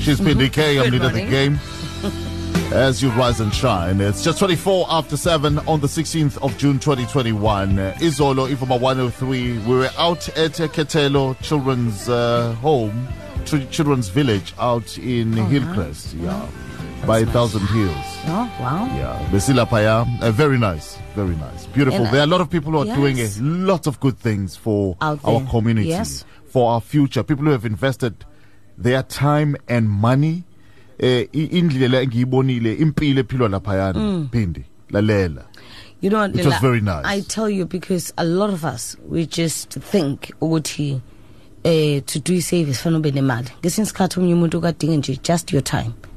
She's Pindi K. I'm leader of the game. As you rise and shine, it's just 24 after 7 on the 16th of June 2021. Uh, Izolo, Ivuma 103. We were out at Ketelo Children's uh, Home, Ch- Children's Village out in Hillcrest. Yeah. By Thousand Hills. Oh, wow. Yeah, Besila Paya, uh, very nice, very nice, beautiful. And, there are a lot of people who are yes. doing a lot of good things for our community, Yes. for our future. People who have invested their time and money. Eh, indlela engiyibonile impilo ephilwa laphayana phindi lalela You know It was very nice. I tell you because a lot of us we just think ukuthi eh to do service fanele ube nemali. Ngesinye isikhathi omunye umuntu ukadinga nje just your time. Mm.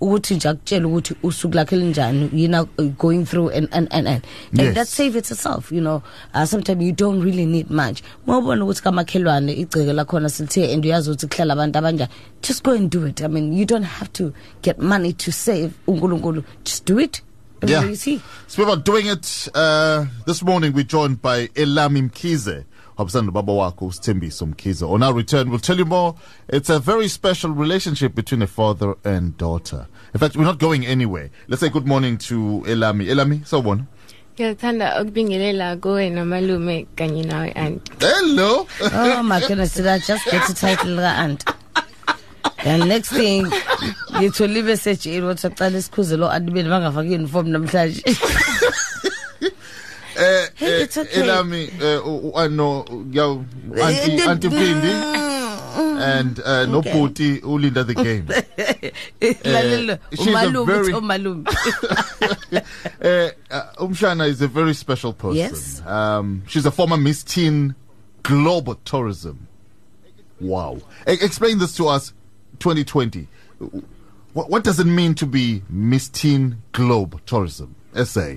Ukuthi nje akutshela ukuthi usuku lakhe linjani you know uh, going through and and and and, and Yes. that save itself you know. Uh, sometimes you don't really need much. Mawubona ukuthi kamakhelwane igceke lakhona silithe and uyazi ukuthi kuhlala abantu abanjani just go and do it. I mean you don't have to get money to save unkulunkulu. Just do it Yeah. you see So we were doing it uh, this morning. We're joined by Elami Mkhize, Hobsando Baba Wako, Stimbiso Mkhize. On our return, we'll tell you more. It's a very special relationship between a father and daughter. In fact, we're not going anywhere. Let's say good morning to Elami. Elami, so one. ngiyathanda ukubingelela kuwe nomalume kanye nawe anti Hello. oh my goodness did i just get the title ka aunt and next thing ngithola imessage in WhatsApp cala isikhuze lo aunt beni bangafaki uniform namhlanje Eh, eh, it's okay. Elami, uh, u- u- ano, yaw, Auntie, Auntie Pindi, and uh, no Okay. Puti, Ulinda the game. lalela she's a very- uh, uh, Umshana is a very special person. Yes. Um, she's a former Miss Teen Global Tourism. Wow. E- explain this to us, 2020. What, what does it mean to be Miss Teen Globe Tourism? SA.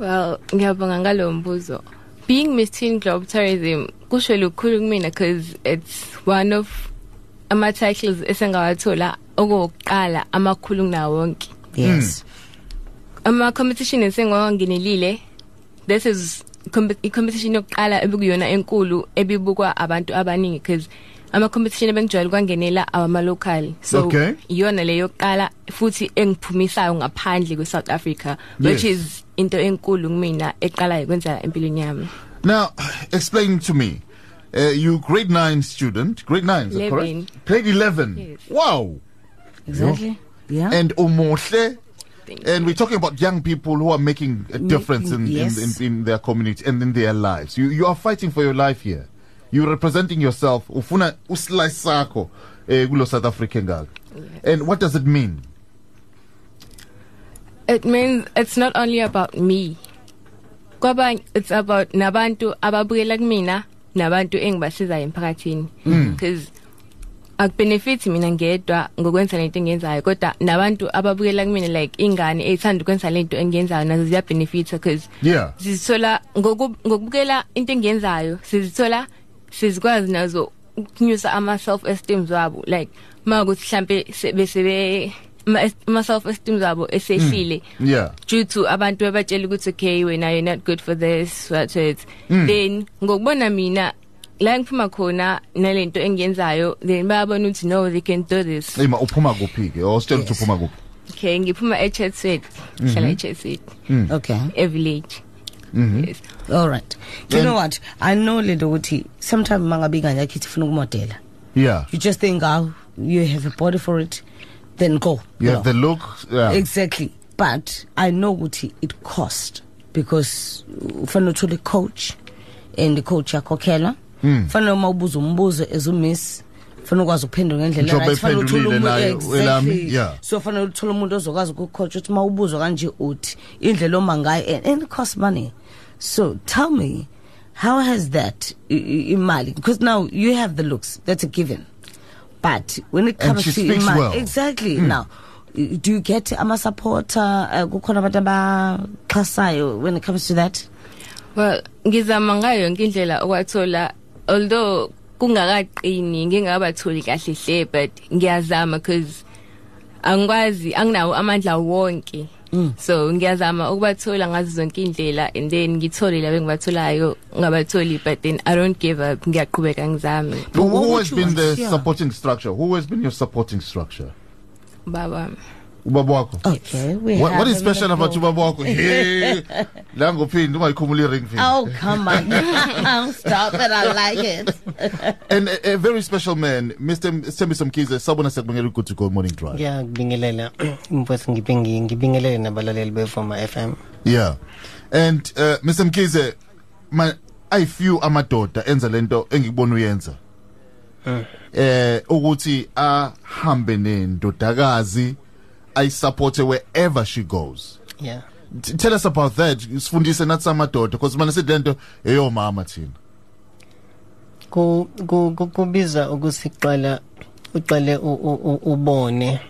well ngiyabonga ngalo mbuzo being miss teen globe tourism kusho lukhulu kumina because it's one of ama-titles esengawathola okokuqala amakhulu kunawo wonke yes hmm. ama-competition esengiwangenelile this is compe- i-competition yokuqala ebikuyona enkulu ebibukwa abantu abaningi because ama-competition ebengijwayele ukwangenela awama-local so Okay. iyona leyo yokuqala futhi engiphumisayo ngaphandle kwe-south africa which Yes. is into enkulu kumina eqalayo kwenzela empilweni yami Now, explain to me. Uh, you grade 9 student. Grade 9, is that Eleven. correct? Grade 11. Yes. Wow. exactly yeah and Umoshe. And we're talking about young people who are making a difference in, yes. in, in, in their community and in their lives. You, you are fighting for your life here. You're representing yourself. Ufuna uslice sakho eh, kulo South African girl. And what does it mean? it means it's not only about me kwaba it's about nabantu ababukela kumina nabantu engibasizayo emphakathini because akubenefiti mina ngedwa ngokwenza lento engiyenzayo kodwa nabantu ababukela kumina like ingane eyithanda ukwenza lento engiyenzayo nazo ziyabenefita because Yeah. sizithola ngoku- ngokubukela into engiyenzayo sizithola sizikwazi nazo ukunyusa ama-self esteem wabo like ma ukuthi mhlampe se- besebe ama-self esteem wabo esehlile Yeah. due to abantu abatshela ukuthi okay wena you're not good for this what it. Then ngokubona mina la ngiphuma khona nalento engiyenzayo then bayabona ukuthi no they can do this. Ima uphuma kuphi ke? Or still to uphuma kuphi? okay ngiphuma echatsworth ngihlala echatsworth okay. E-village yes. All right. You know what? I know lento ukuthi sometimes mangabe ingane yakhe ithi funa ukumodela Yeah. you just think oh you have a body for it then go. You have the look. Yeah. exactly. But i know ukuthi it cost because ufanele uthole coach and the coach yakhokhela hmm. fanele uma ubuza umbuzo as umiss fanele ukwazi ukuphendula ngendlela Njengoba right. Fanele uthole umuntu- exactly. yeah. so fanele uthole umuntu ozokwazi ukucoach ukuthi uma ubuzwa kanje uthi indlela oma ngayo and, and it costs money so tell me how has that i- i- imali because now you have the looks that's a given but when it And comes she to speaks imali well. exactly now i- do you get ama-supporter uh, kukhona abantu abaxhasayo when it comes to that well ngizama ngayo yonke indlela okwathola although kungakaqini ngingakabatholi kahle hle but ngiyazama because angikwazi anginawo amandla wonke so ngiyazama ukubathola ngazo zonke indlela and then ngithole labo engibatholayo ngabatholi but then i don't give up ngiyaqhubeka ngizame Who, what who would has you been want? the Yeah. supporting structure? Who has been your supporting structure? baba Ubaba wakho. Okay, we What, have what is him in special the about call. ubaba wakho? Hey, la ngophindi ungayikhumuli ring finger. Oh, come on. Stop it. I like it. And a, a very special man, Mr. Sembi Somkize, sabona sekubongela good to go morning drive. ngiyakubingelela mfowethu ngibingi ngibingelele nabalaleli bevuma FM Yeah. And uh, Mr. Mkhize, my I few amadoda enza lento engikubona uyenza. Eh ukuthi ahambe nendodakazi ayisupport wherever she goes. yeah T- Tell us about that. Sifundise nathi amadoda because mana eyo mama thina. kubiza ukusiqala uqale ubone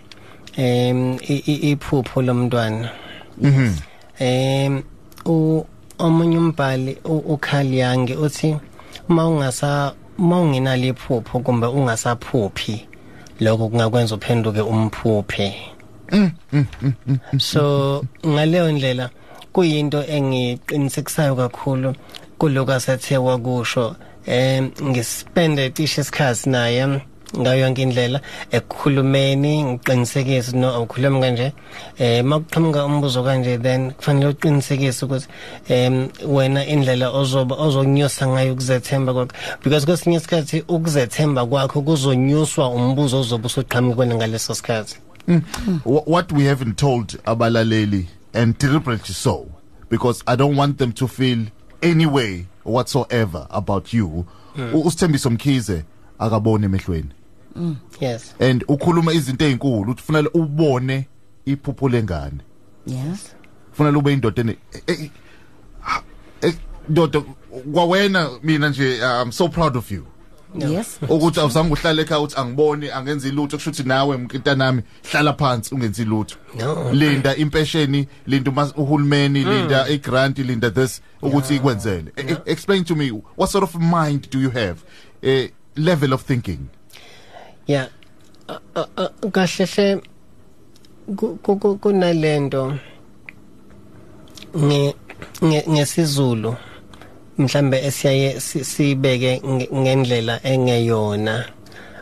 em iphupho lomntwana. Mhm. Em u omunye umbhali uKhali Yange uthi uma ungasa uma ungenalo iphupho kumbe ungasaphuphi lokho kungakwenza uphenduke umphuphe. Mm, mm, mm, so ngaleyo ndlela kuyinto engiqinisekisayo kakhulu kuloku asethe wakusho em ngispende cishe isikhathi naye ngayo yonke indlela ekukhulumeni ngiqinisekise no awukhulumi kanje. Eh makuqhamuka umbuzo kanje then kufanele uqinisekise ukuthi em wena indlela ozoba ozonyusa ngayo ukuzethemba kwakho. Because kwesinye isikhathi ukuzethemba kwakho kuzonyuswa umbuzo ozobe usuqhamuka kuwena ngaleso sikhathi. Wh- what we haven't told abalaleli and deliberately so because I don't want them to feel any way whatsoever about you. U- Usithembiso Mkhize akabone emehlweni. yes and ukhuluma izinto ezinkulu uthi kufanele ubone iphupho lengane Yes. kufanele ube indoda ene eh, eh, eh, ndoda kwawena mina nje I'm so proud of you Yes. ukuthi awuzange uhlale ekhaya uthi angiboni angenzi lutho. Kusho ukuthi nawe mntanami hlala phansi ungenzi lutho. Linda impesheni linda uhulumeni linda igrant linda this ukuthi ikwenzele. E- e- explain to me what sort of mind do you have? A level of thinking. Yeah. Kahle hle ku- ku- ku- kunalento nge- ngesizulu. Mhlambe esiyaye si- sibeke nge- ngendlela engeyona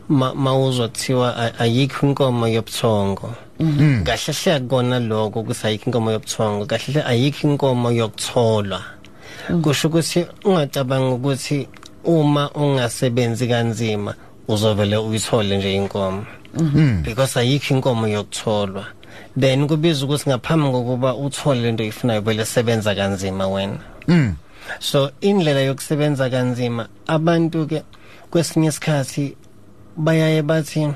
ma mawuzothiwa ayikho inkomo yobuthongo. Kahle hle akona lokho ukuthi ayikho inkomo yobuthongo kahle hle ayikho inkomo yokutholwa. Kusho ukuthi ungacabanga ukuthi uma ungasebenzi kanzima uzovele uyithole nje inkomo. Because ayikho inkomo yokutholwa. Then kubiza ukuthi ngaphambi kokuba uthole lento oyifunayo vele sebenza kanzima wena. So indlela yokusebenza kanzima. Abantu ke kwesinye isikhathi bayaye bathi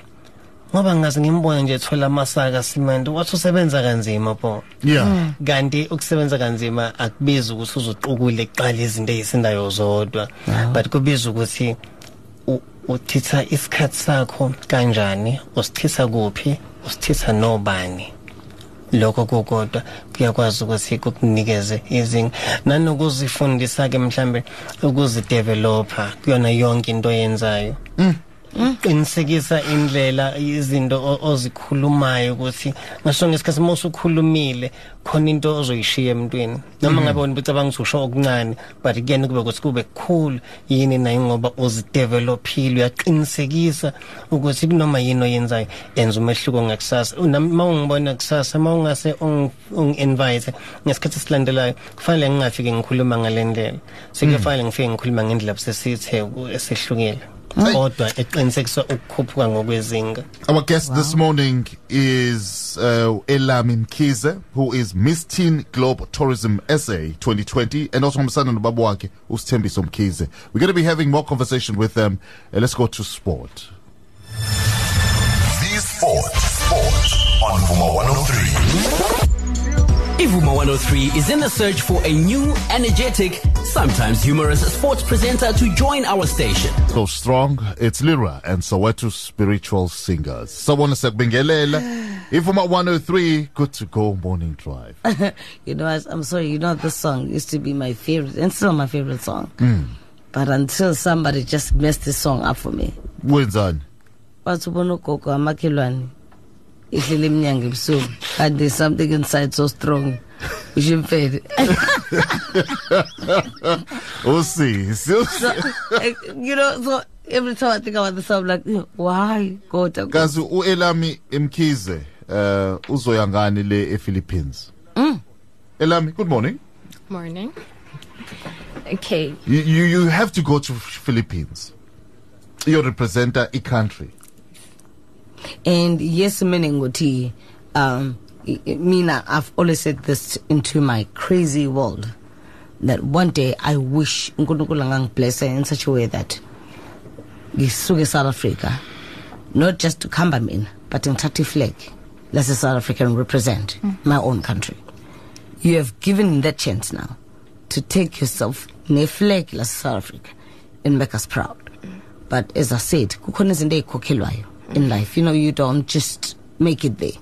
ngoba ngaze ngimbona nje ethola amasaka cement wathi usebenza kanzima po. Yeah. Kanti ukusebenza kanzima akubizi ukuthi uzoqukule kuqala izinto ezisindayo zodwa. But kubiza ukuthi u- uthitha isikhathi sakho kanjani usithitha kuphi usithitha nobani. Lokho kokodwa kuyakwazi ukuthi kukunikeze izinga nanokuzifundisa ke mhlambe ukuzidevelopa kuyona yonke into oyenzayo. Qinisekisa indlela izinto ozikhulumayo ukuthi ngaso ngesikhathi uma usukhulumile khona into ozoyishiya emntwini. Noma ngabe wena ucabanga ukuthi usho okuncane but kuyena kube ukuthi kube kukhulu yini nayo ngoba uzidevelophile uyaqinisekisa ukuthi kunoma yini oyenzayo yenza umehluko ngakusasa. Uma ungibona kusasa uma ungase ungi-invite ngesikhathi esilandelayo kufanele ngingafike ngikhuluma ngale ndlela. Sekufanele ngifike ngikhuluma ngendlela sesithe esihlukile kodwa eqinisekisa ukukhuphuka ngokwezinga Our guest this morning is uh, Elami Mkhize, who is Miss Teen Globe Tourism SA 2020, and also Msana Nobaba wake, Usthembiso Mkhize. We're going to be having more conversation with them. Uh, let's go to sport. The Sport. Sport on Vuma 103. Ivuma 103 is in the search for a new, energetic, sometimes humorous sports presenter to join our station. So strong, it's Lyra and Soweto spiritual singers. Someone said Bengelela. Ivuma 103, good to go morning drive. You know, I, I'm sorry, you know, this song used to be my favorite and still my favorite song. Mm. But until somebody just messed this song up for me. Wenzani? Bathi ubona ugogo amakhelwane ihlele eminyanga ebusuku and there's something inside so strong ushimfele Usi. so eh, you know so every time i think about the song like why god Kazi uElami Mkhize uh uzoya ngani le ePhilippines? Mm. Elami, good morning. Morning. Okay. You, you you have to go to Philippines. You represent a country. and yes meaning ukuthi um i- i- mina i've always said this into my crazy world that one day i wish uNkulunkulu angangibless in such a way that ngisuke South Africa not just to come by me, but ngithatha iflag lase South Africa and represent mm. my own country. You have given that chance now to take yourself ne flag lase South Africa and make us proud. But as i said kukhona izinto ezikhokhelwayo in mm. life. You know you don't just make it there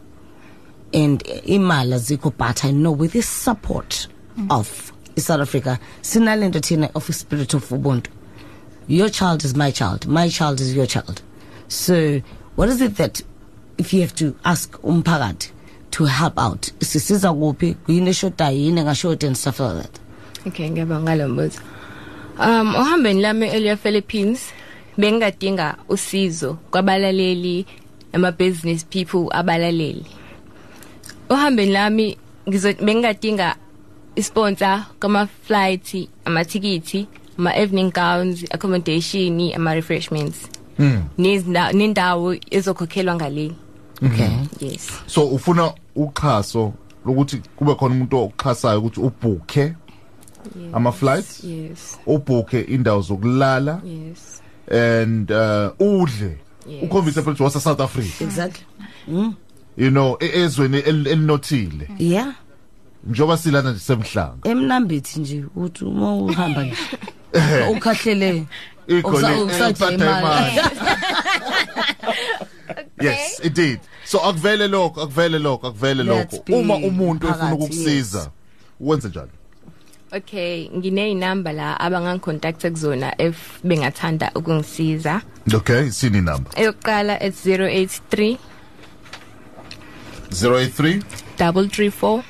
and imali azikho but i know with the support of south africa sinalento thina of spirit of ubuntu your child is my child my child is your child so what is it that if you have to ask umphakathi to help out sisiza kuphi kuyini eshodayo yini engashodi and stuff like that Okay, ngiyabonga ngalo mbuzo. Um ohambeni lami eLia Philippines bengingadinga usizo kwabalaleli ama business people abalaleli. Ohambeni lami ngizo bengadinga isponsor kama flight, ama tickets, ama evening gowns, accommodation, ama refreshments. Mm. Nezindawo nendawo ezokhokhelwa ngale. okay Yes. So ufuna uxhaso lokuthi kube khona umuntu oxhasayo ukuthi ubooke ama flights, Yes. ubooke indawo zokulala Yes. and uh udle. Yes. Ukhombise phela wasa South Africa. exactly You know, ezweni el- elinothile. yeah Njoba silana nje semhlanga. emnambithi nje uthi uma uhamba nje ukhahlele Ikhona imali. Yes, indeed. So akuvele lokho, akuvele lokho, akuvele lokho. Uma umuntu phakathi, ukukusiza, wenze njani? Okay, ngine number la abangangicontact kuzona if bengathanda ukungisiza. Okay, sini number. Eyokuqala it's 083 083 334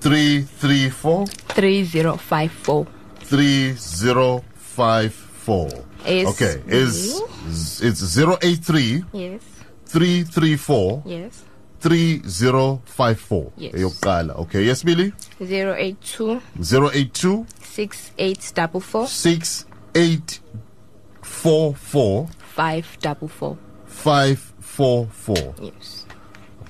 334 3054. 3054. Is- Okay, is it's 083 Yes. 334 Yes. 3054. Yes. Eyokuqala. Okay, yes Billy? 082 082 6844 6844 544. 544. Yes.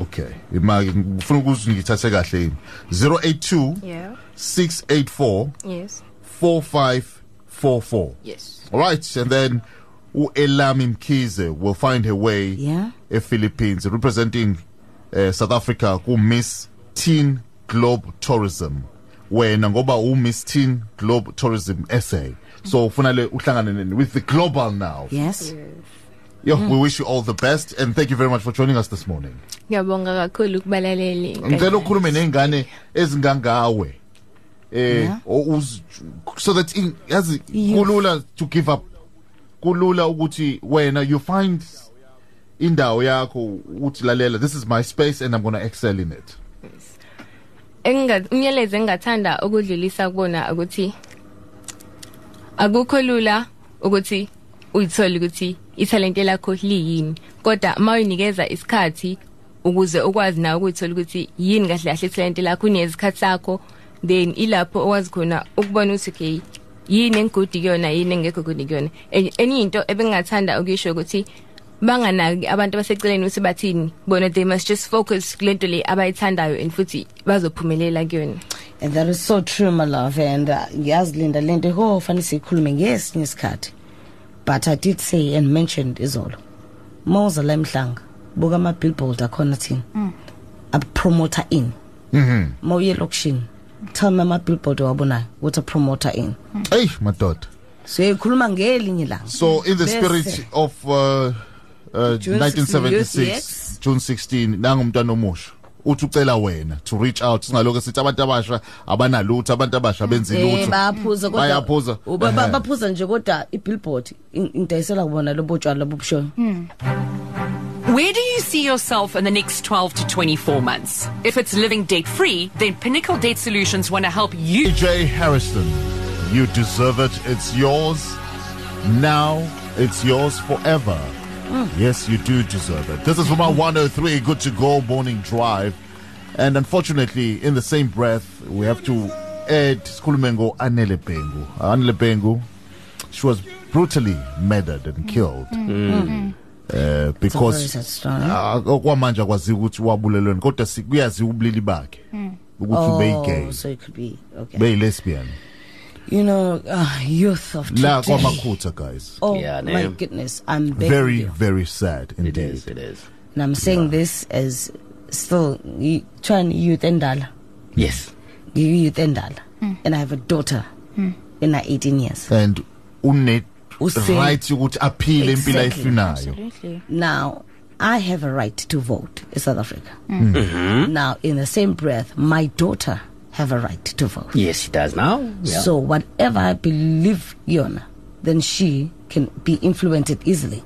Okay. Imaki ngifuna ukuthi ngithathe kahle yini. 082 Yeah. 684 Yes. 4544. Yes. All right, and then uElami Mkhize will find her way Yeah. in Philippines representing uh, South Africa ku Miss Teen Globe Tourism. Wena ngoba u Miss Teen Globe Tourism SA. So ufuna le uhlangane with the global now. yes Yeah, we wish you all the best and thank you very much for joining us this morning. Ngiyabonga kakhulu kubalaleli. ngicela ukhulume nengane ezingangawe eh Yeah. o- uz- so that in- yazi You- kulula to give up kulula ukuthi wena you find indawo yakho uthi lalela this is my space and I'm going to excel in it enga umyalezo engathanda ukudlulisa kubona ukuthi akukho lula ukuthi uyithole ukuthi ithalente lakho liyini kodwa mawunikeza isikhathi ukuze ukwazi nawe ukuyithola ukuthi yini kahle kahle ithalente lakho unesikhathi sakho then ilapho owazi khona ukubona ukuthi okay yini engigudi kuyona yini engekho gudi kuyona. Enye enye into ebengathanda ukisho ukuthi banganaki abantu abaseceleni ukuthi bathini bona they must just focus kulento le abayithandayo and futhi bazophumelela kuyona. And that is so true my love and uh, yazi linda lento ho fanele sikhulume ngesinye isikhathi. But i did say and mentioned izolo mawuza la emhlanga buka ama billboard akhona thina. A promoter in. Mhm. Mawuye lokishini tell me ama billboard wabonayo what a promoter in. Hey madoda. So ngelinye la. So in the spirit of uh, uh, June 1976 June 16 nangumntwana omusha uthi ucela wena to reach out singaloke sithi abantu abasha abanalutho abantu abasha benza eh lutho bayaphuza kodwa bayaphuza Uba- ba- Ehhe. baphuza nje kodwa ibillboard ngidayisela kubona lobo tshwala lobushoyo Where do you see yourself in the next 12 to 24 months? If it's living debt free, then Pinnacle Debt Solutions want to help you. Jay Harrison, you deserve it. It's yours now. It's yours forever. Mm. Yes, you do deserve it. This is from our 103 Good to Go morning drive. And unfortunately, in the same breath, we have to add Skulumengo Anele Pengu. Anele Pengu, she was brutally murdered and mm. killed. Mm. Uh, It's a because very sad story. Ah, okwamanje akwaziwa ukuthi wabulelweni kodwa kuyaziwa ubulili bakhe ukuthi ubeyigay Oh, so it could be okay. beyi-lesbian You know, uh, youth of today. la kwamakhutha guys Oh Yeah, my no. goodness, I'm very you. very sad indeed is. It is. And I'm saying this as still y- trying youth endala, Yes. youth endala, hmm. and I have a daughter hmm. in her 18 years. and une Use- right ukuthi aphile impilo Exactly. ayifunayo Now, I have a right to vote in South Africa. Hmm. Mm-hmm. Now, in the same breath, my daughter have a right to vote. Yes, he does now. Yeah. So whatever I believe yona, then she can be influenced easily.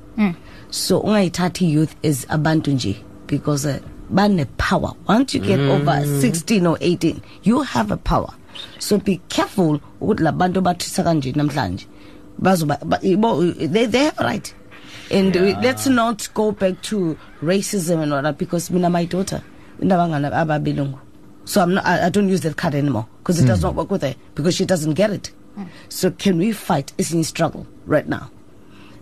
So ungayithathi youth is abantu nje because uh, bane power. Once you get over 16 or 18, you have a power. So be careful ukuthi labantu bathisa kanje namhlanje. Bazoba ba- ibo- they they have a right. And uh, let's not go back to racism and all that because mina my daughter mina indabangana ababelungu. So I'm not I, I don't use that card anymore because it does not work with her because she doesn't get it. So can we fight is in struggle right now.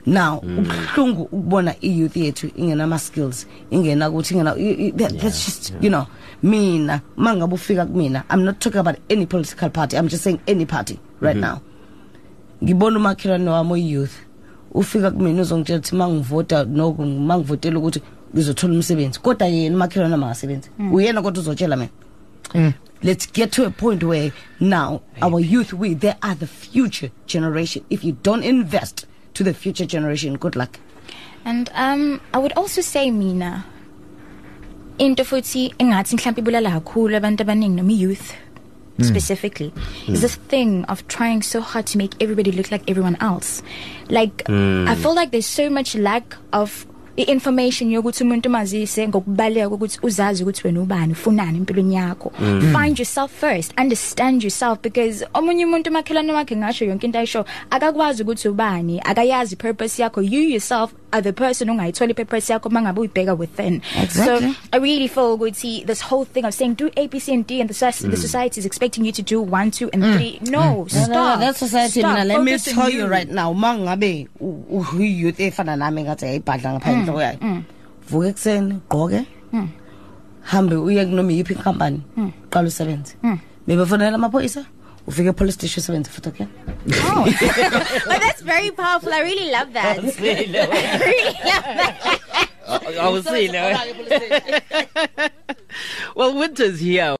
Now, ubuhlungu ukubona i-youth yethu ingenama skills, ingena ukuthi ingena i- i- that, that's just you know, mina mangabe ufika kumina, I'm not talking about any political party. I'm just saying any party right now. ngibona umakhelwane wami oyi-youth ufika kumina uzongitshela ukuthi mangivota noku mangivotela ukuthi ngizothola umsebenzi kodwa yena umakhelwane wami akasebenzi uyena kodwa uzotshela mina Mm. let's get to a point where now our youth we they are the future generation. If you don't invest to the future generation good luck. And um I would also say mina into futhi engathi mhlawumbe ibulala kakhulu abantu abaningi noma youth mm. specifically mm. is this thing of trying so hard to make everybody look like everyone else. Like i feel like there's so much lack of i-information yokuthi umuntu mazise ngokubaleka ukuthi uzazi ukuthi wena ubani ufunani empilweni yakho. Mm. Find yourself first understand yourself because omunye umuntu makhelwane wakhe ngasho yonke into ayisho akakwazi ukuthi ubani akayazi purpose yakho. You yourself are the person ongayithola purpose yakho mangabe uyibheka within Exactly. so i really feel ukuthi this whole thing of saying do a b c and d and the, soc- the mm. society is expecting you to do 1 2 and mm. 3 mm. no stop No, no, no, that society stop. mina let me tell you right now mangabe u- u- uyi-youth efana nami ngathi ayibhadla ngaphandle enhloko yayo vuka ekuseni gqoke hambe uye kunoma iyiphi inkampani qala usebenze bebefonela amaphoyisa ufike epolice station usebenze futhi okay oh. but that's very powerful i really love that I really love that I. Well, winter's here.